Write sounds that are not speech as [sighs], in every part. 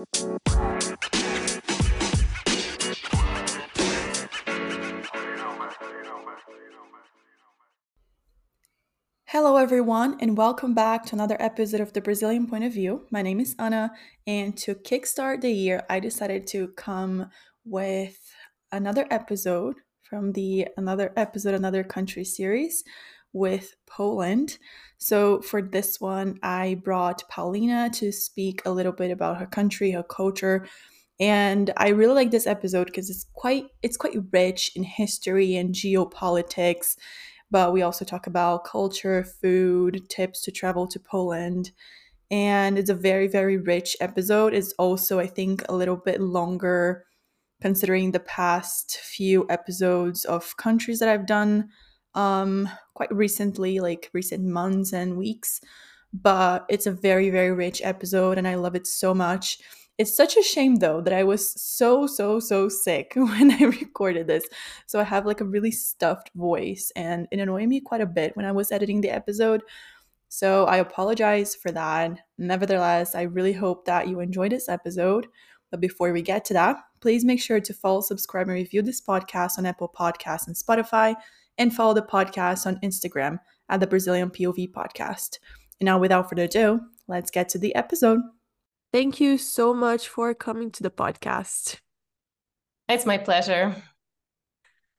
Hello, everyone, and welcome back to another episode of the Brazilian Point of View. My name is Ana, and to kickstart the year, I decided to come with another episode from the Another Episode, Another Country series with Poland. So, for this one, I brought Paulina to speak a little bit about her country, her culture, and I really like this episode because it's quite it's quite rich in history and geopolitics but we also talk about culture, food, tips to travel to Poland. And it's a very, very rich episode. It's also, I think, a little bit longer considering the past few episodes of countries that I've done um, quite recently, like recent months and weeks. But it's a very, very rich episode, and I love it so much. It's such a shame though that I was so, so, so sick [laughs] when I recorded this. So I have like a really stuffed voice and it annoyed me quite a bit when I was editing the episode. So I apologize for that. Nevertheless, I really hope that you enjoyed this episode. But before we get to that, please make sure to follow, subscribe, and review this podcast on Apple Podcasts and Spotify, and follow the podcast on Instagram at the Brazilian POV Podcast. And now, without further ado, let's get to the episode. Thank you so much for coming to the podcast. It's my pleasure.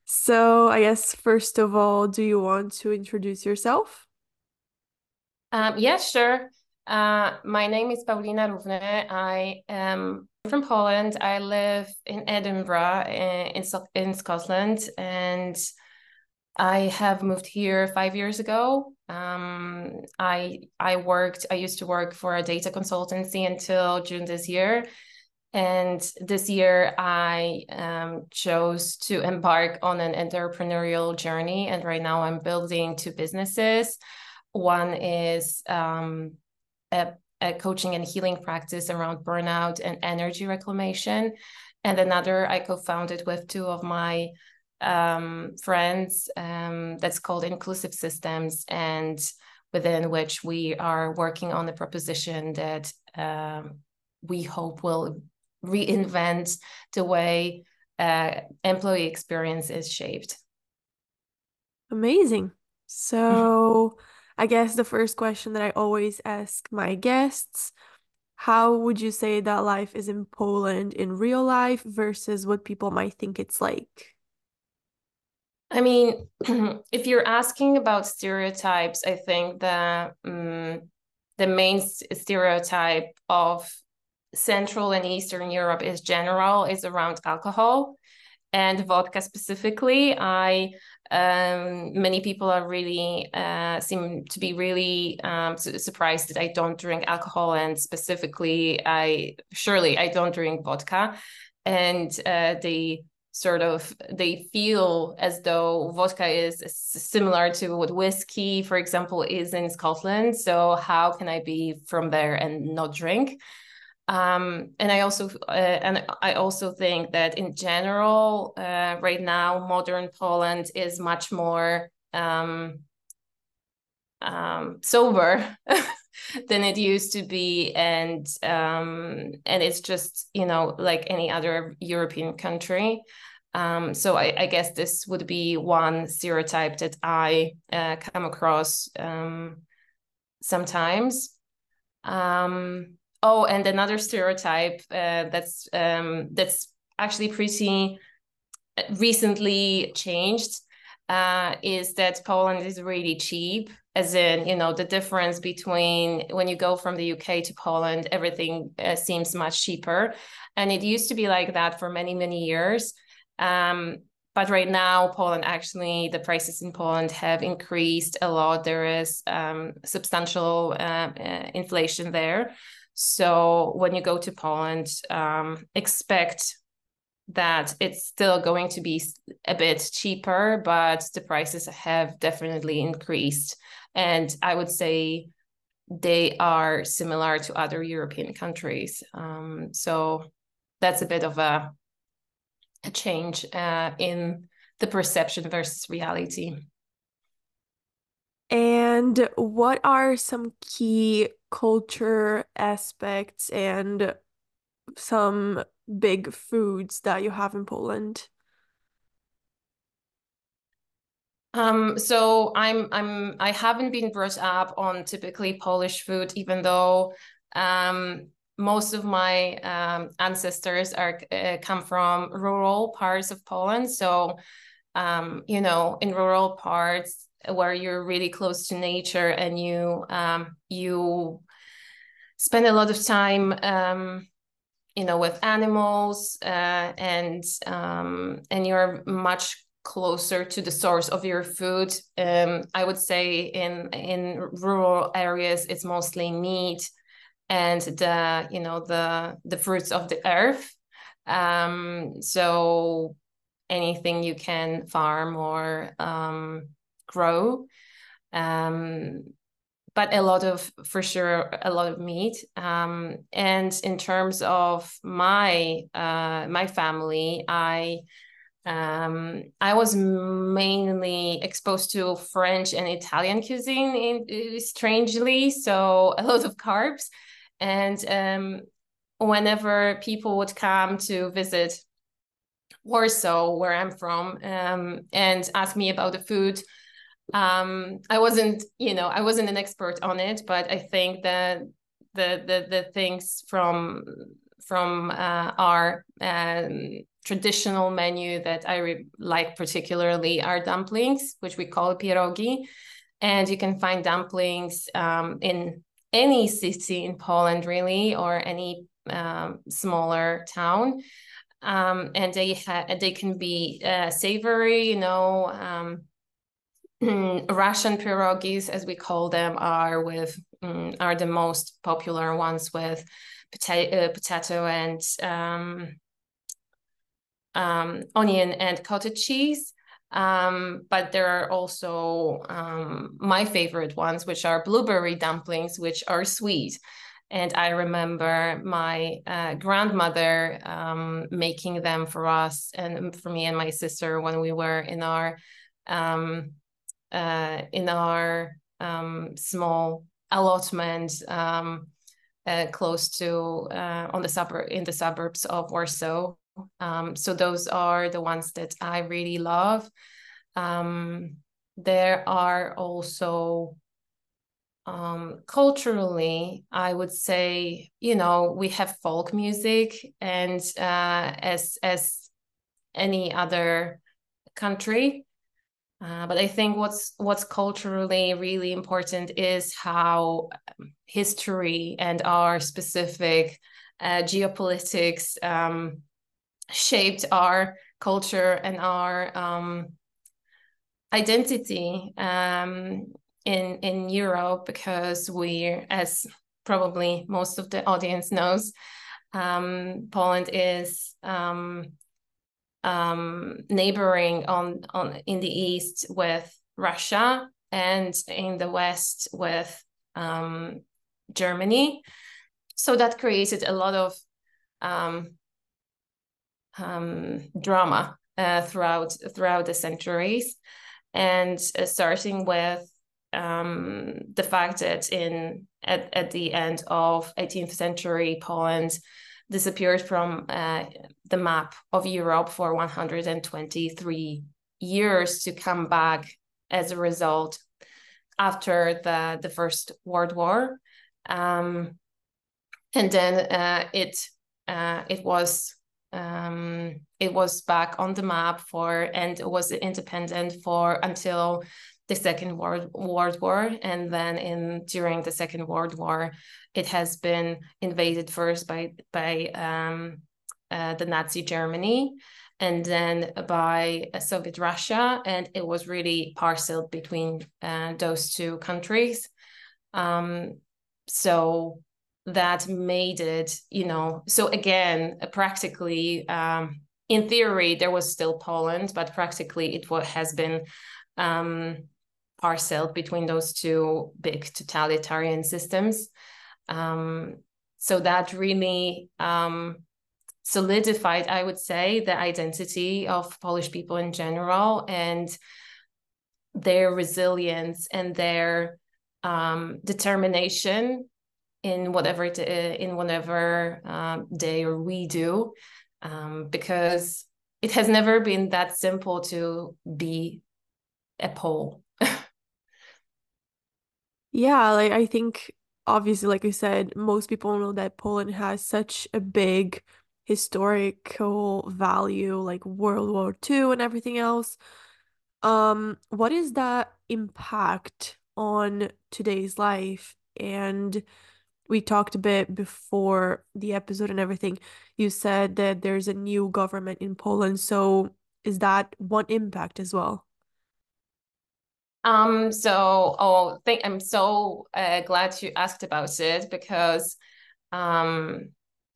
So, I guess, first of all, do you want to introduce yourself? Um, yeah, sure. Uh, my name is Paulina Równy. I am from Poland. I live in Edinburgh in, in Scotland, and I have moved here five years ago. Um, I I worked. I used to work for a data consultancy until June this year, and this year I um, chose to embark on an entrepreneurial journey. And right now I'm building two businesses. One is um, a, a coaching and healing practice around burnout and energy reclamation, and another I co-founded with two of my um, friends um, that's called Inclusive Systems, and within which we are working on the proposition that um, we hope will reinvent the way uh, employee experience is shaped. Amazing. So, [laughs] I guess the first question that I always ask my guests how would you say that life is in Poland in real life versus what people might think it's like? I mean, [clears throat] if you're asking about stereotypes, I think the um, the main stereotype of Central and Eastern Europe is general is around alcohol and vodka specifically. I um, many people are really uh, seem to be really um, surprised that I don't drink alcohol, and specifically, I surely I don't drink vodka, and uh, they sort of they feel as though vodka is similar to what whiskey for example is in scotland. So how can i be from there and not drink? Um, and i also uh, and i also think that in general uh, right now modern poland is much more um, um, sober [laughs] than it used to be. And um, and it's just you know like any other european country. Um, so I, I, guess this would be one stereotype that i uh, come across um, sometimes. Um, oh and another stereotype uh, that's um, that's actually pretty recently changed uh, is that Poland is really cheap as in you know the difference between when you go from the uk to poland everything uh, seems much cheaper. And it used to be like that for many many years. Um, but right now poland actually the prices in poland have increased a lot. There is um, substantial uh, uh, inflation there. So when you go to poland um, expect that it's still going to be a bit cheaper but the prices have definitely increased and I would say they are similar to other European countries. Um, so that's a bit of a, a change uh, in the perception versus reality. And what are some key culture aspects and some big foods that you have in Poland? Um, so I'm I'm I haven't been brought up on typically Polish food, even though um, most of my um, ancestors are uh, come from rural parts of Poland. So um, you know, in rural parts where you're really close to nature and you um, you spend a lot of time um, you know with animals uh, and um, and you're much closer to the source of your food. Um, I would say in in rural areas, it's mostly meat and the you know the the fruits of the earth. Um, so anything you can farm or um, grow. Um, but a lot of for sure a lot of meat um, and in terms of my uh, my family i um, I was mainly exposed to French and Italian cuisine, in, strangely, so [laughs] a lot of carbs. And um, whenever people would come to visit Warsaw, where I'm from, um, and ask me about the food, um, I wasn't, you know, I wasn't an expert on it, but I think that the the the things from from uh, our um, traditional menu that I re- like particularly are dumplings, which we call pierogi. And you can find dumplings um, in any city in Poland, really, or any um, smaller town. Um, and they ha- they can be uh, savory, you know. Um, Russian pierogies, as we call them, are with um, are the most popular ones with potato, uh, potato and um, um, onion and cottage cheese. Um, but there are also um, my favorite ones, which are blueberry dumplings, which are sweet. And I remember my uh, grandmother um, making them for us and for me and my sister when we were in our um, uh, in our um, small allotment um, uh, close to uh, on the suburb in the suburbs of Warsaw. Um, so those are the ones that I really love. Um, there are also um, culturally, I would say, you know, we have folk music, and uh, as as any other country. Uh, but I think what's what's culturally really important is how um, history and our specific uh, geopolitics um, shaped our culture and our um, identity um, in in Europe because we, as probably most of the audience knows, um, Poland is um, neighboring on on in the east with Russia and in the west with um, Germany. So that created a lot of um, um, drama uh, throughout throughout the centuries, and uh, starting with um, the fact that in at, at the end of 18th century Poland disappeared from uh, the map of Europe for 123 years to come back as a result after the the First World War, um, and then uh, it uh, it was um, it was back on the map for and it was independent for until the Second World, World War, and then in during the Second World War, it has been invaded first by by um, uh, the Nazi Germany, and then by Soviet Russia, and it was really parceled between uh, those two countries. Um, so that made it, you know, so again, practically, um, in theory, there was still Poland, but practically it has been um, parceled between those two big totalitarian systems. Um, so that really um, solidified, I would say, the identity of Polish people in general and their resilience and their um, determination in whatever in whatever um, day or we do, um, because it has never been that simple to be a Pole. Yeah, like I think obviously, like I said, most people know that Poland has such a big historical value, like World War II and everything else. Um, what is that impact on today's life? And we talked a bit before the episode and everything. You said that there's a new government in Poland. So is that one impact as well? Um, so oh think I'm so uh, glad you asked about it because um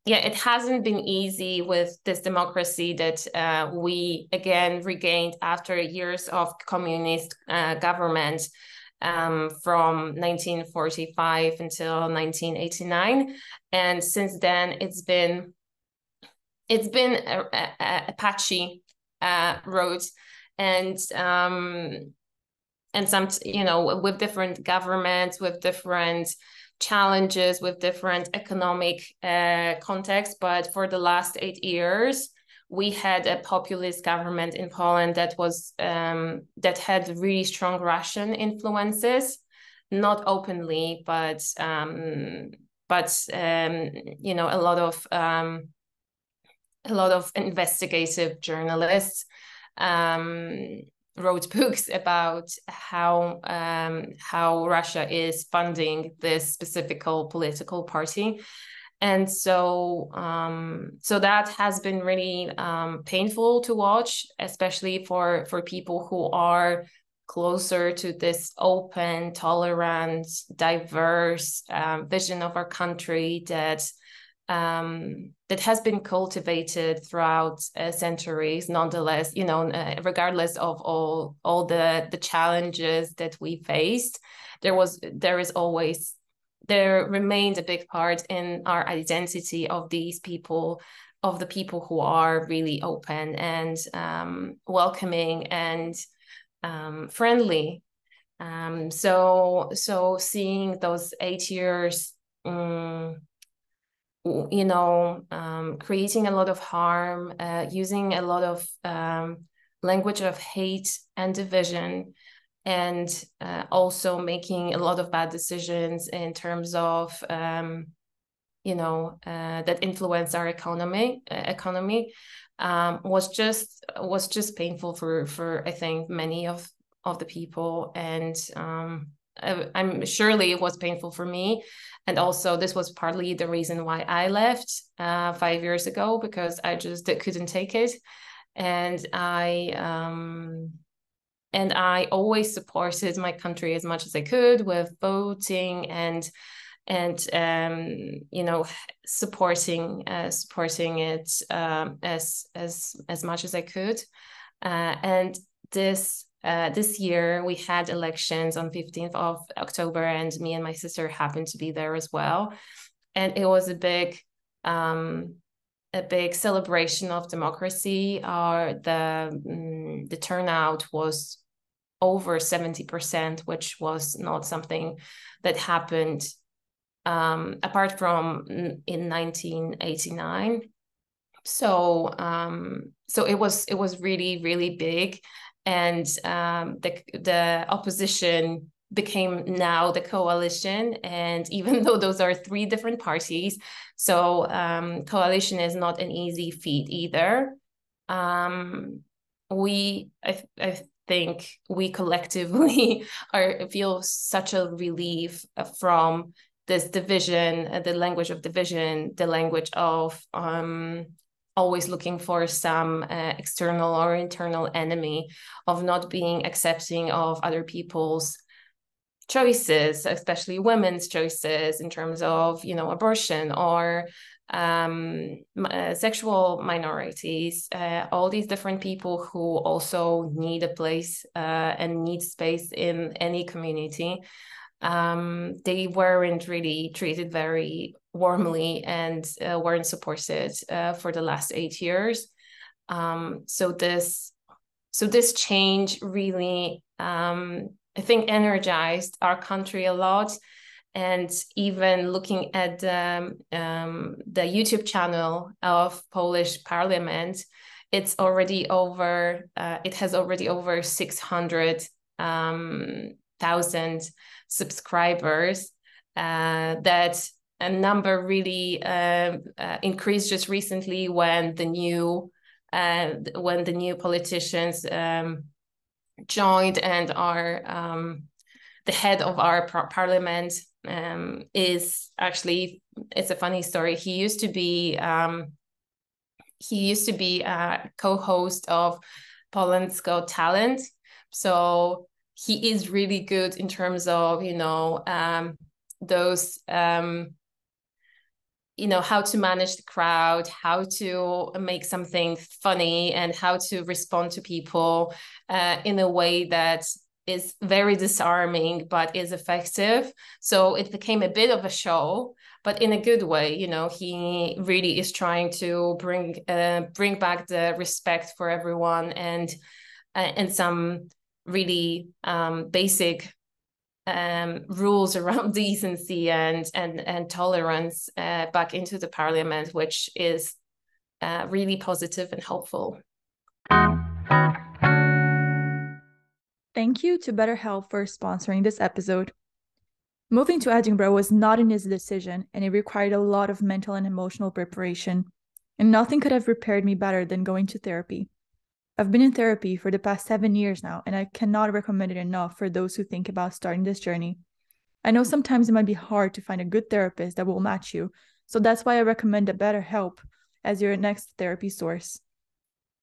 yeah, it hasn't been easy with this democracy that uh, we again regained after years of communist uh, government um, from 1945 until 1989, and since then it's been it's been a, a, a patchy uh, road, and um, and some you know with different governments with different challenges with different economic uh, contexts. But for the last eight years, we had a populist government in Poland that was um, that had really strong Russian influences, not openly, but um, but um, you know a lot of um, a lot of investigative journalists um, wrote [laughs] books about how um, how Russia is funding this specific political party. And so, um, so that has been really um, painful to watch, especially for for people who are closer to this open, tolerant, diverse um, vision of our country that um, that has been cultivated throughout uh, centuries nonetheless you know uh, regardless of all all the the challenges that we faced there was there is always there remained a big part in our identity of these people of the people who are really open and um, welcoming and um, friendly. Um, so so seeing those eight years um, you know, um, creating a lot of harm, uh, using a lot of um, language of hate and division, and uh, also making a lot of bad decisions in terms of, um, you know, uh, that influence our economy. Uh, economy um, was just was just painful for for I think many of of the people, and um, I, I'm surely it was painful for me and also this was partly the reason why i left uh, five years ago because i just couldn't take it. And i um, and i always supported my country as much as i could with voting and and um, you know supporting uh, supporting it um, as as as much as i could. Uh, and this uh, this year we had elections on 15th of October, and me and my sister happened to be there as well. And it was a big, um, a big celebration of democracy. Our the um, the turnout was over 70%, which was not something that happened um, apart from in 1989 so um, so it was it was really really big and um, the the opposition became now the coalition. And [laughs] even though those are three different parties so um, coalition is not an easy feat either. Um, we I, I think we collectively [laughs] are feel such a relief from this division the language of division the language of um, always looking for some uh, external or internal enemy of not being accepting of other people's choices especially women's choices in terms of you know abortion or um, uh, sexual minorities uh, all these different people who also need a place uh, and need space in any community um, they weren't really treated very warmly and uh, weren't supported uh, for the last eight years. Um, so this, so this change really, um, I think, energized our country a lot, and even looking at um, um, the YouTube channel of Polish Parliament, it's already over. Uh, it has already over six hundred um, thousand subscribers. Uh, that a number really uh, uh, increased just recently when the new uh, when the new politicians um, joined and are um, the head of our par- parliament um, is actually it's a funny story. He used to be um, he used to be a co-host of Poland's Got Talent, so he is really good in terms of you know um, those um, you know how to manage the crowd how to make something funny and how to respond to people uh, in a way that is very disarming but is effective. So it became a bit of a show but in a good way you know he really is trying to bring uh, bring back the respect for everyone and uh, and some really um, basic um, rules around [laughs] decency and and and tolerance uh, back into the parliament which is uh, really positive and helpful Thank you to BetterHelp for sponsoring this episode. Moving to Edinburgh was not an easy decision, and it required a lot of mental and emotional preparation. And nothing could have prepared me better than going to therapy. I've been in therapy for the past seven years now, and I cannot recommend it enough for those who think about starting this journey. I know sometimes it might be hard to find a good therapist that will match you, so that's why I recommend a BetterHelp as your next therapy source.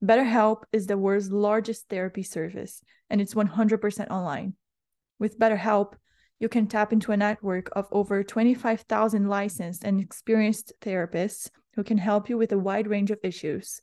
BetterHelp is the world's largest therapy service, and it's 100% online. With BetterHelp, you can tap into a network of over 25,000 licensed and experienced therapists who can help you with a wide range of issues.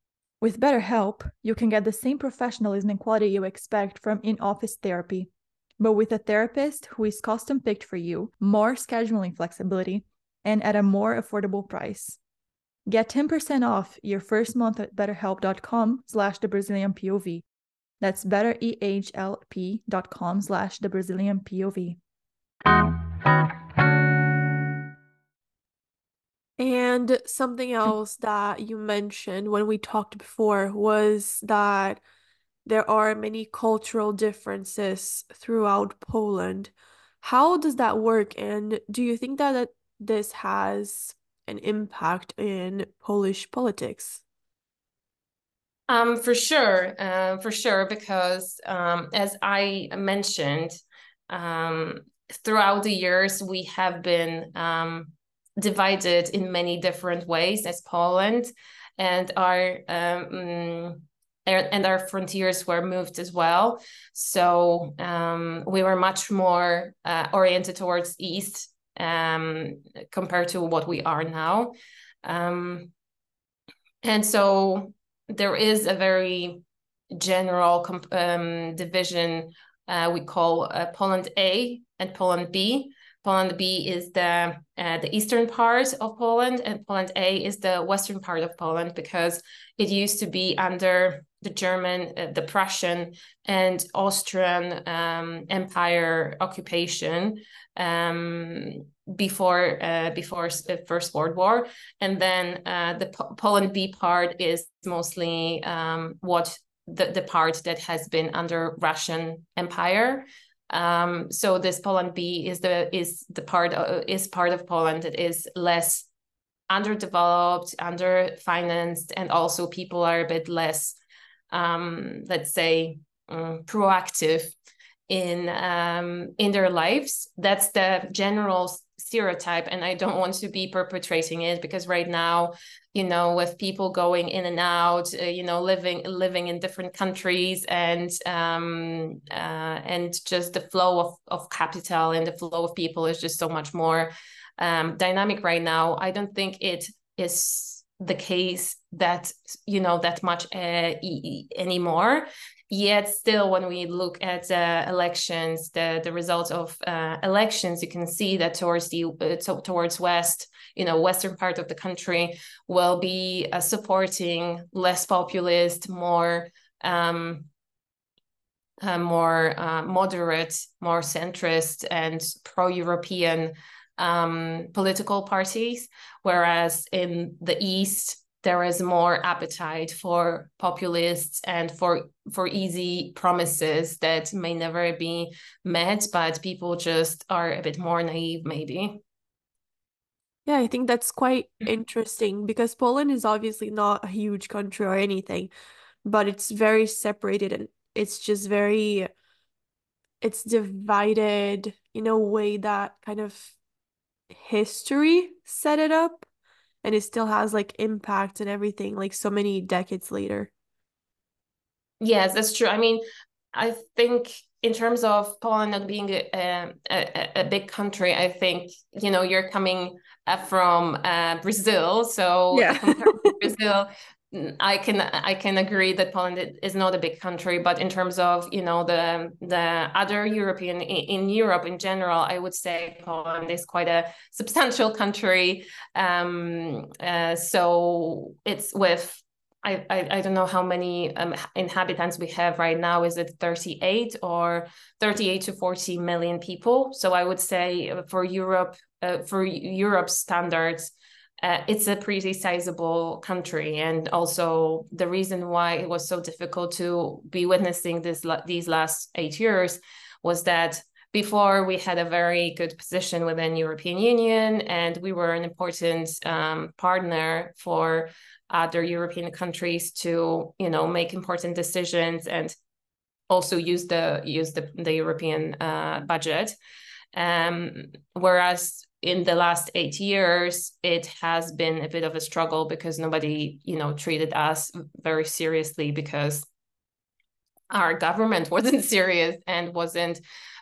With BetterHelp, you can get the same professionalism and quality you expect from in office therapy, but with a therapist who is custom picked for you, more scheduling flexibility, and at a more affordable price. Get 10% off your first month at betterhelp.com slash the Brazilian POV. That's betterhelp.com slash the Brazilian POV. And something else that you mentioned when we talked before was that there are many cultural differences throughout Poland. How does that work? And do you think that, that this has an impact in Polish politics? Um, for sure, uh, for sure, because um, as I mentioned, um, throughout the years we have been um, divided in many different ways as Poland, and our um, and our frontiers were moved as well. So um, we were much more uh, oriented towards east um, compared to what we are now, and so there is a very general um, division uh, we call uh, Poland A and Poland B. Poland B is the uh, the eastern part of Poland, and Poland A is the western part of Poland because it used to be under the German, uh, the Prussian, and Austrian um, Empire occupation um, before uh, before uh, First World War, and then uh, the P- Poland B part is mostly um, what the, the part that has been under Russian Empire. Um, so this Poland B is the is the part uh, is part of Poland that is less underdeveloped, underfinanced, and also people are a bit less, um, let's say, um, proactive in um, in their lives. That's the general stereotype, and I don't want to be perpetrating it because right now, you know, with people going in and out, uh, you know, living living in different countries, and um, uh, and just the flow of of capital and the flow of people is just so much more um, dynamic right now. I don't think it is the case that you know that much uh, anymore yet still when we look at uh, elections the the results of uh, elections you can see that towards the uh, to, towards west you know western part of the country will be uh, supporting less populist more um, uh, more uh, moderate more centrist and pro-european um, political parties. Whereas in the east there is more appetite for populists and for for easy promises that may never be met but people just are a bit more naive maybe. Yeah i think that's quite mm-hmm. interesting because poland is obviously not a huge country or anything but it's very separated and it's just very it's divided in a way that kind of history set it up and it still has like impact and everything like so many decades later. Yes, that's true. I mean, I think in terms of Poland not being a, a, a big country, I think you know you're coming uh, from uh, Brazil, so yeah. Brazil, [laughs] I can I can agree that Poland is not a big country, but in terms of you know the the other European in, Europe in general, I would say Poland is quite a substantial country. Um, uh, so it's with I, I, I don't know how many um, inhabitants we have right now. Is it 38 or 38 to 40 million people? So I would say for Europe, uh, for Europe standards, uh, it's a pretty sizable country and also the reason why it was so difficult to be witnessing this these last eight years was that before we had a very good position within european union and we were an important um, partner for other european countries to you know make important decisions and also use the use the, the european uh, budget. Um, whereas in the last eight years, it has been a bit of a struggle because nobody, you know, treated us very seriously because our government [laughs] wasn't serious and wasn't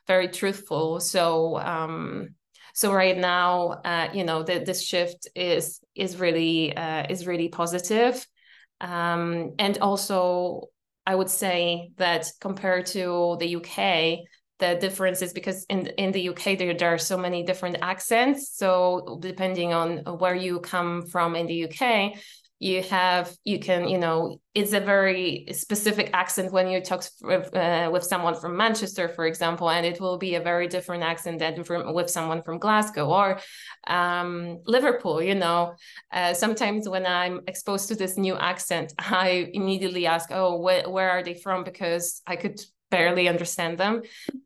very truthful. So, um, so right now, uh, you know, the, this shift is is really uh, is really positive. Um, and also, I would say that compared to the UK, the differences because in in the UK there, there are so many different accents. So depending on where you come from in the UK, you have you can you know it's a very specific accent when you talk with, uh, with someone from manchester for example and it will be a very different accent than from, with someone from glasgow or um, liverpool you know uh, sometimes when i'm exposed to this new accent [laughs] i immediately ask oh wh- where are they from because i could barely understand them.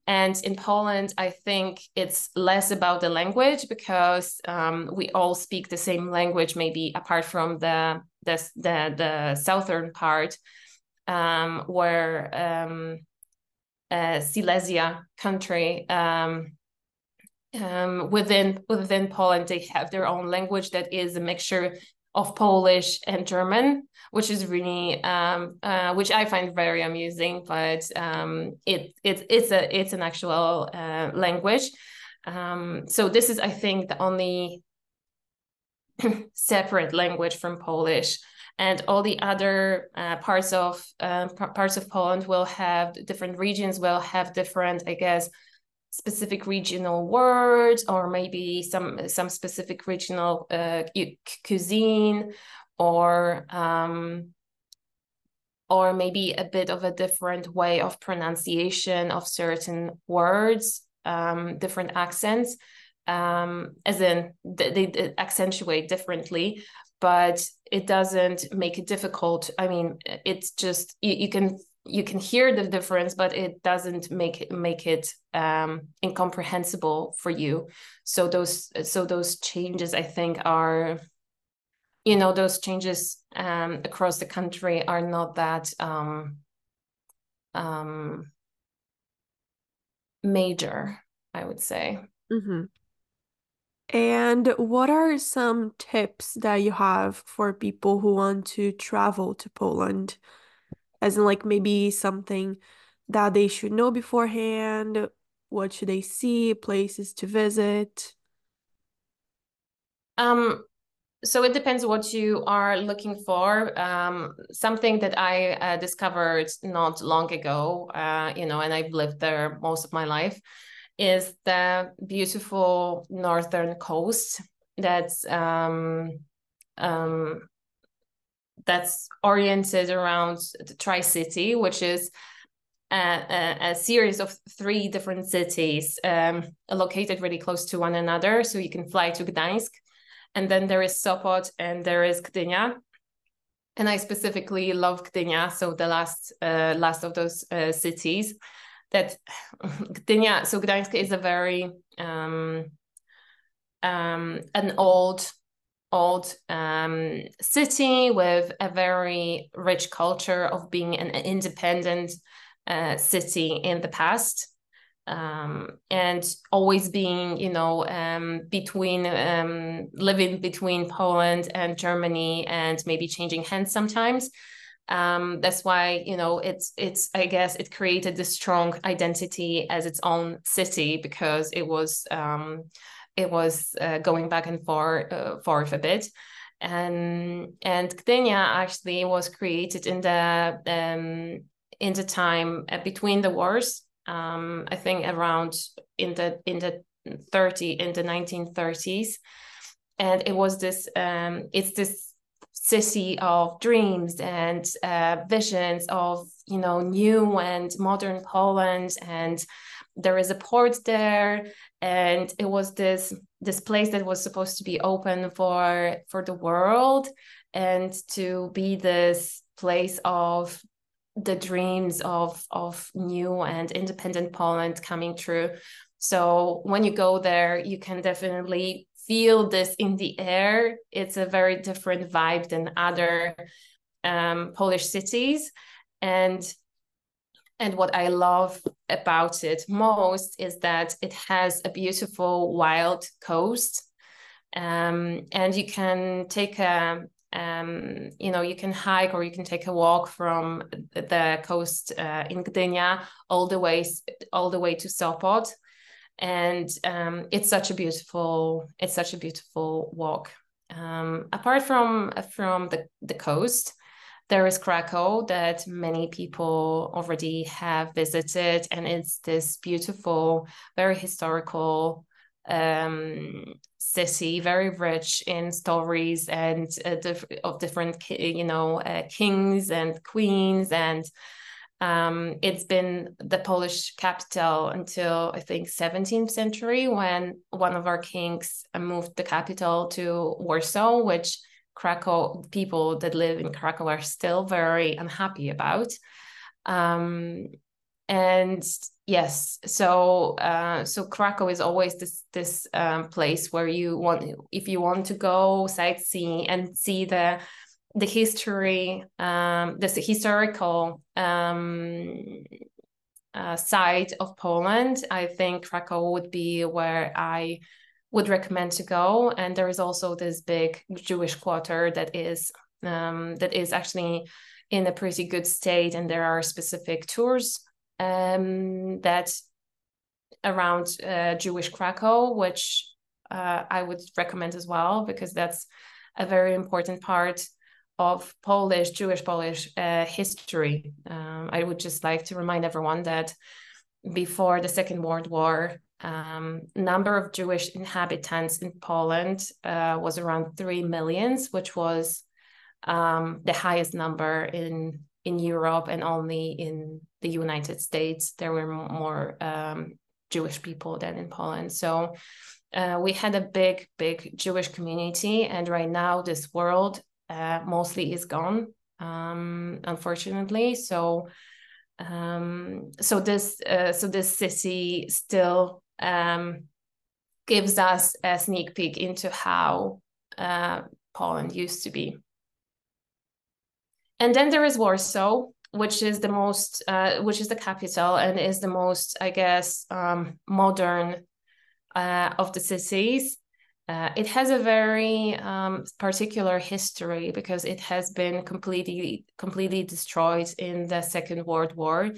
And in Poland, I think it's less about the language because um, we all speak the same language, maybe apart from the the the, the southern part, um, where um, uh, Silesia country. Um, um, within within Poland, they have their own language that is a mixture of Polish and German, which is really um, uh, which I find very amusing. But um, it it it's a it's an actual uh, language. Um, so this is, I think, the only [laughs] separate language from Polish. And all the other uh, parts of uh, parts of Poland will have different regions will have different, I guess, specific regional words or maybe some some specific regional uh, cuisine or um, or maybe a bit of a different way of pronunciation of certain words um, different accents um, as in they, they accentuate differently but it doesn't make it difficult. I mean it's just you, you can you can hear the difference but it doesn't make make it um, incomprehensible for you. So those so those changes i think are you know those changes um, across the country are not that um, um, major i would say. Mm-hmm. and what are some tips that you have for people who want to travel to poland as in like maybe something that they should know beforehand what should they see places to visit Um, so it depends what you are looking for. Um, something that I uh, discovered not long ago, uh, you know, and I've lived there most of my life, is the beautiful northern coast that's um, um, that's oriented around the Tri City, which is a, a, series of three different cities um, located really close to one another. So you can fly to Gdańsk, and then there is Sopot, and there is Gdynia. And I specifically love Gdynia, so the last uh, last of those uh, cities. That [sighs] Gdynia, so Gdańsk is a very um, um, an old old um, city with a very rich culture of being an independent uh, city in the past. Um, and always being you know um, between um, living between poland and germany and maybe changing hands sometimes. Um, that's why you know it's it's i guess it created this strong identity as its own city because it was um, it was uh, going back and forth, uh, forth a bit. And and Gdynia actually was created in the um, in the time uh, between the wars. Um, I think around in the in the 30 in the 1930s, and it was this um, it's this city of dreams and uh, visions of you know new and modern Poland and there is a port there and it was this this place that was supposed to be open for for the world and to be this place of the dreams of of new and independent Poland coming true. So when you go there, you can definitely feel this in the air. It's a very different vibe than other um, Polish cities, and and what I love about it most is that it has a beautiful wild coast. Um, and you can take a, um, you know, you can hike or you can take a walk from the coast uh, in Gdynia all the way, all the way to Sopot. And um, it's such a beautiful, it's such a beautiful walk. Um, apart from from the, the coast, there is Krakow that many people already have visited, and it's this beautiful, very historical um, city, very rich in stories and uh, dif- of different, you know, uh, kings and queens and um, it's been the Polish capital until I think 17th century when one of our kings moved the capital to Warsaw, which Krakow people that live in Krakow are still very unhappy about. Um, and yes, so uh, so Krakow is always this this um, place where you want if you want to go sightseeing and see the the history, um, the historical um, uh, side of Poland. I think Krakow would be where I would recommend to go. And there is also this big Jewish quarter that is um, that is actually in a pretty good state, and there are specific tours um, that around uh, Jewish Krakow, which uh, I would recommend as well because that's a very important part of Polish Jewish Polish uh, history. Um, I would just like to remind everyone that before the Second World War, um, number of Jewish inhabitants in Poland uh, was around three millions, which was um, the highest number in in Europe and only in the United States. There were more um, Jewish people than in Poland. So uh, we had a big, big Jewish community, and right now this world uh, mostly is gone, um, unfortunately. So um, so this uh, so this city still um, gives us a sneak peek into how uh, Poland used to be. And then there is Warsaw, which is the most, uh, which is the capital and is the most, I guess, um, modern uh, of the cities. Uh, it has a very um, particular history because it has been completely completely destroyed in the Second World War.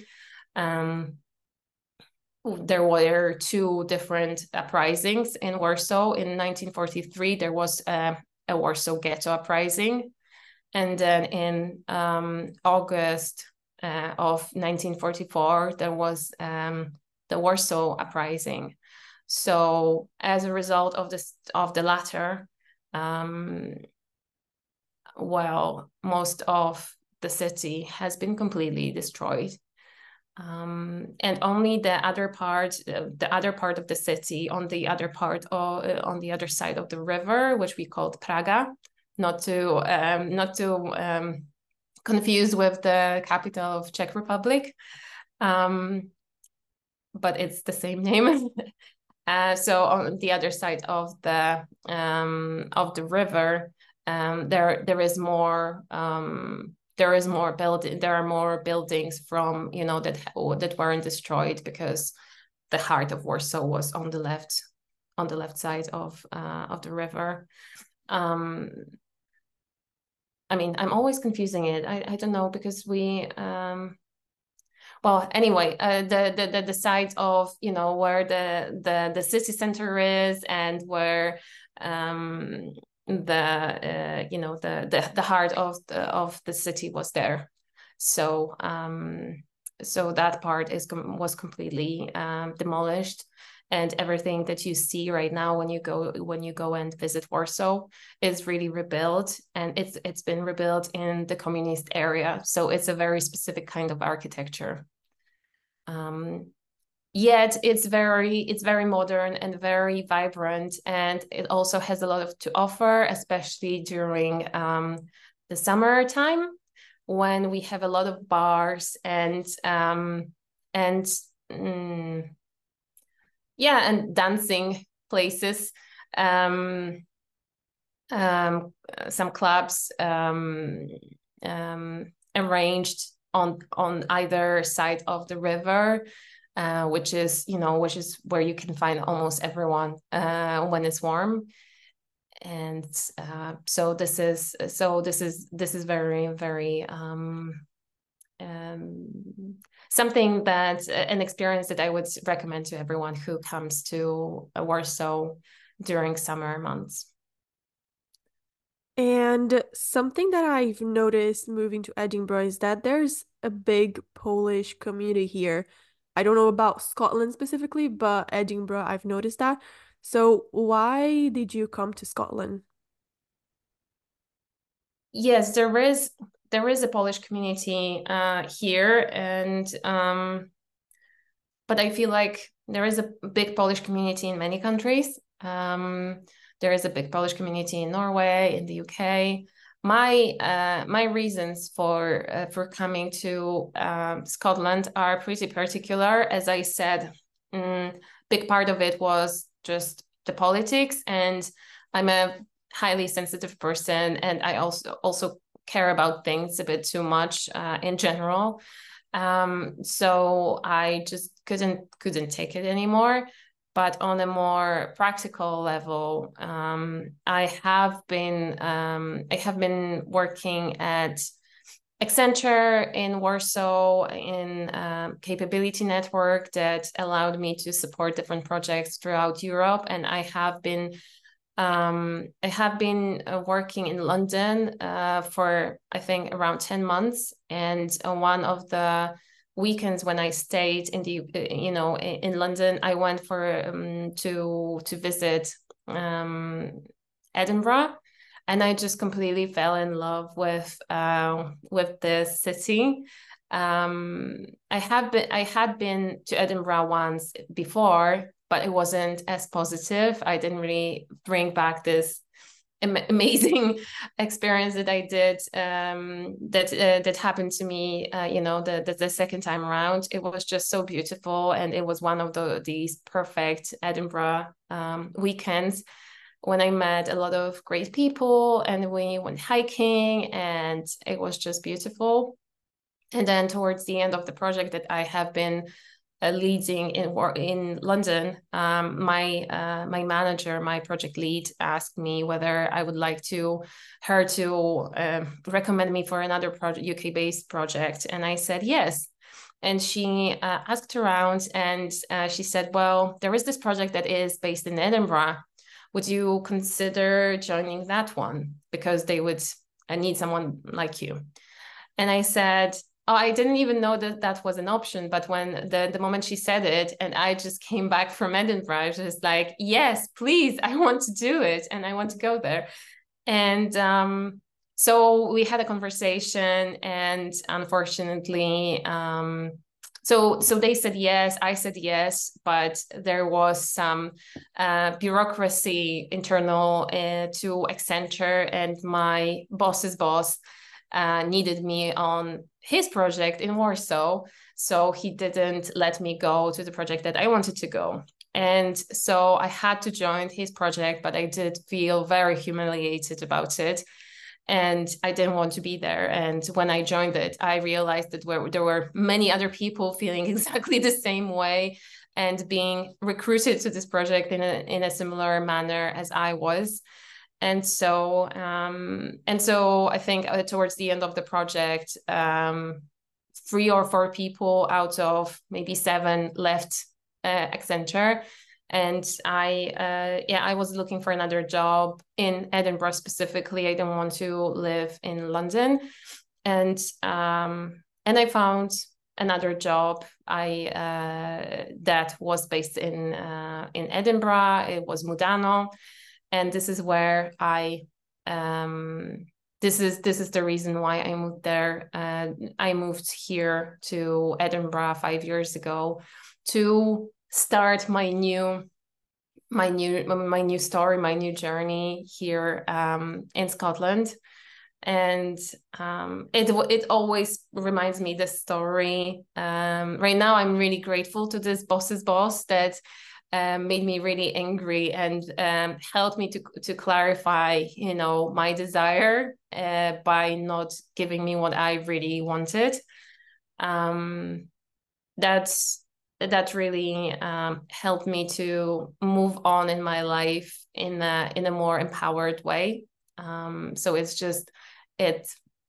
Um, there were two different uprisings in Warsaw. In 1943, there was a, a Warsaw Ghetto uprising. And then in um, August uh, of 1944, there was um, the Warsaw Uprising. So as a result of this of the latter, um, well, most of the city has been completely destroyed um, and only the other part uh, the other part of the city on the other part of, uh, on the other side of the river which we called praga not to um, not to um, confuse with the capital of czech republic. Um, but it's the same [laughs] name. Uh, so on the other side of the um, of the river um, there there is more there is more building there are more buildings from you know that that weren't destroyed because the heart of warsaw was on the left on the left side of uh, of the river. Um i mean i'm always confusing it. I, I don't know because we um well anyway uh, the, the the the side of you know where the the the city center is and where um the uh, you know the, the the heart of the of the city was there. So um so that part is was completely um, demolished. And everything that you see right now when you go when you go and visit Warsaw is really rebuilt. And it's it's been rebuilt in the communist area. So it's a very specific kind of architecture. Um, yet it's very it's very modern and very vibrant and it also has a lot of to offer especially during um, the summertime when we have a lot of bars and um, and mm, yeah and dancing places um, um, some clubs um, um, arranged on on either side of the river uh, which is you know which is where you can find almost everyone uh, when it's warm and uh, so this is so this is this is very very um, um, something that an experience that I would recommend to everyone who comes to Warsaw during summer months. And something that I've noticed moving to Edinburgh is that there's a big Polish community here. I don't know about Scotland specifically, but Edinburgh, I've noticed that. So, why did you come to Scotland? Yes, there is there is a Polish community uh, here, and um, but I feel like there is a big Polish community in many countries. Um, there is a big Polish community in Norway, in the UK, my uh, my reasons for uh, for coming to um, Scotland are pretty particular. As I said, mm, big part of it was just the politics, and I'm a highly sensitive person, and I also also care about things a bit too much uh, in general. Um, so I just couldn't couldn't take it anymore. But on a more practical level, um, I have been um, I have been working at Accenture in Warsaw in um, capability network that allowed me to support different projects throughout Europe, and I have been um, I have been uh, working in London uh, for I think around ten months, and uh, one of the weekends when I stayed in the you know in London, I went for um, to to visit um, Edinburgh, and I just completely fell in love with uh, with the city. Um, I have been I had been to Edinburgh once before, but it wasn't as positive. I didn't really bring back this [laughs] amazing experience that I did um, that uh, that happened to me. Uh, you know, the, the, the second time around, it was just so beautiful, and it was one of the these perfect Edinburgh um, weekends when I met a lot of great people, and we went hiking, and it was just beautiful. And then towards the end of the project, that I have been uh, leading in in London, um, my uh, my manager, my project lead, asked me whether I would like to her to uh, recommend me for another project, UK based project, and I said yes. and she uh, asked around and uh, she said, Well, there is this project that is based in Edinburgh. Would you consider joining that one? Because they would uh, need someone like you. And I said, I didn't even know that that was an option. But when the, the moment she said it, and I just came back from Edinburgh, just like, Yes, please, I want to do it and I want to go there. And um, so we had a conversation and unfortunately um, so so they said yes i said yes but there was some uh, bureaucracy internal uh, to accenture and my boss's boss uh, needed me on his project in warsaw so he didn't let me go to the project that i wanted to go and so i had to join his project but i did feel very humiliated about it and I didn't want to be there. And when I joined it, I realized that there were many other people feeling [laughs] exactly the same way and being recruited to this project in a in a similar manner as I was. And so, um, and so I think uh, towards the end of the project, um, three or four people out of maybe seven left uh, Accenture. And i uh, yeah i was looking for another job in edinburgh specifically. I didn't want to live in london. And um and i found another job. I uh, that was based in uh, in edinburgh. It was mudano and this is where i um this is this is the reason why i moved there. Uh, i moved here to edinburgh five years ago to start my new my new my new story my new journey here um, in scotland. And um, it it always reminds me the story. Um, right now i'm really grateful to this boss's boss that um, made me really angry and um, helped me to to clarify you know my desire uh, by not giving me what i really wanted um, that's that really um, helped me to move on in my life in a in a more empowered way. Um, so it's just it.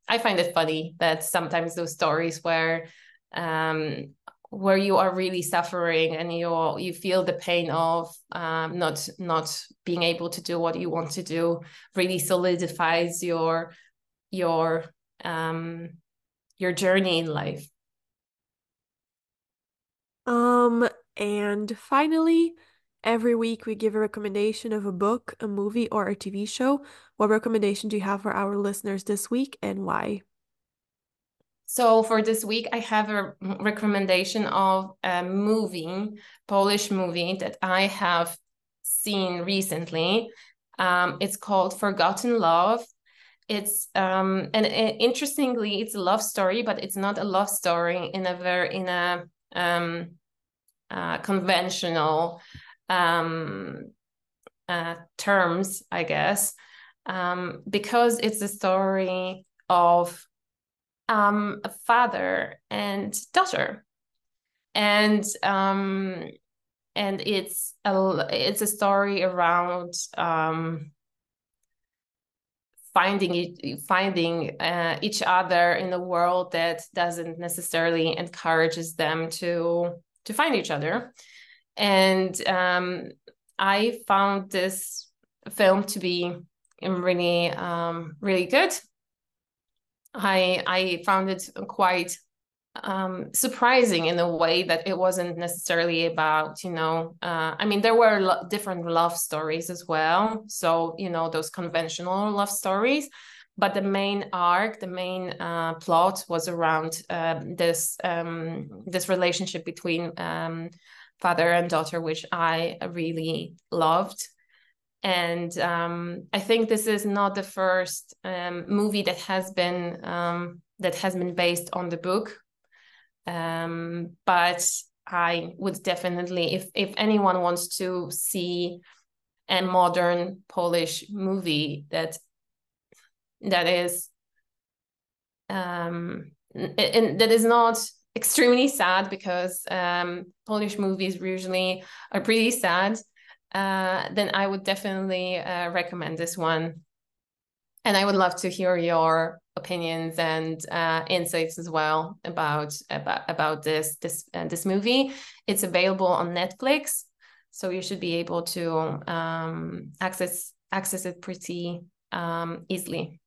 I find it funny that sometimes those stories where um, where you are really suffering and you you feel the pain of um, not not being able to do what you want to do really solidifies your your um, your journey in life um, and finally, every week we give a recommendation of a book, a movie, or a TV show. What recommendation do you have for our listeners this week and why? So for this week, I have a recommendation of a movie, Polish movie that I have seen recently. Um, it's called Forgotten Love. It's um, and, interestingly, it's a love story, but it's not a love story in a very in a um, uh, conventional um, uh, terms, I guess, um, because it's a story of um, a father and daughter, and um, and it's a it's a story around um, finding finding uh, each other in a world that doesn't necessarily encourages them to to find each other. And um, i found this film to be really um, really good i i found it quite um, surprising in a way that it wasn't necessarily about you know uh, i mean there were lo- different love stories as well. So you know those conventional love stories. But the main arc the main uh, plot was around uh, this um, this relationship between um, father and daughter which i really loved and um, i think this is not the first um, movie that has been um, that has been based on the book. Um, but I would definitely, if if anyone wants to see a modern Polish movie that that is um and that is not extremely sad because um Polish movies usually are pretty sad uh then I would definitely uh, recommend this one and I would love to hear your opinions and uh, insights as well about about about this this uh, this movie. It's available on Netflix, so you should be able to um, access access it pretty um, easily.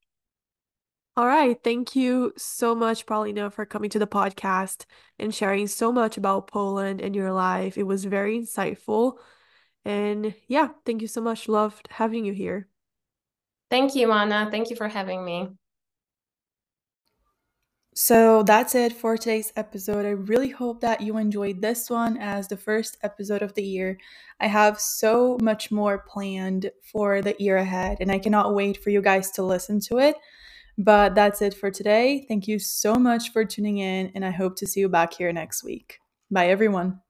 All right. Thank you so much, Paulina, for coming to the podcast and sharing so much about Poland and your life. It was very insightful. And yeah, thank you so much. Loved having you here. Thank you, Ana. Thank you for having me. So that's it for today's episode. I really hope that you enjoyed this one as the first episode of the year. I have so much more planned for the year ahead, and I cannot wait for you guys to listen to it. But that's it for today. Thank you so much for tuning in, and I hope to see you back here next week. Bye, everyone.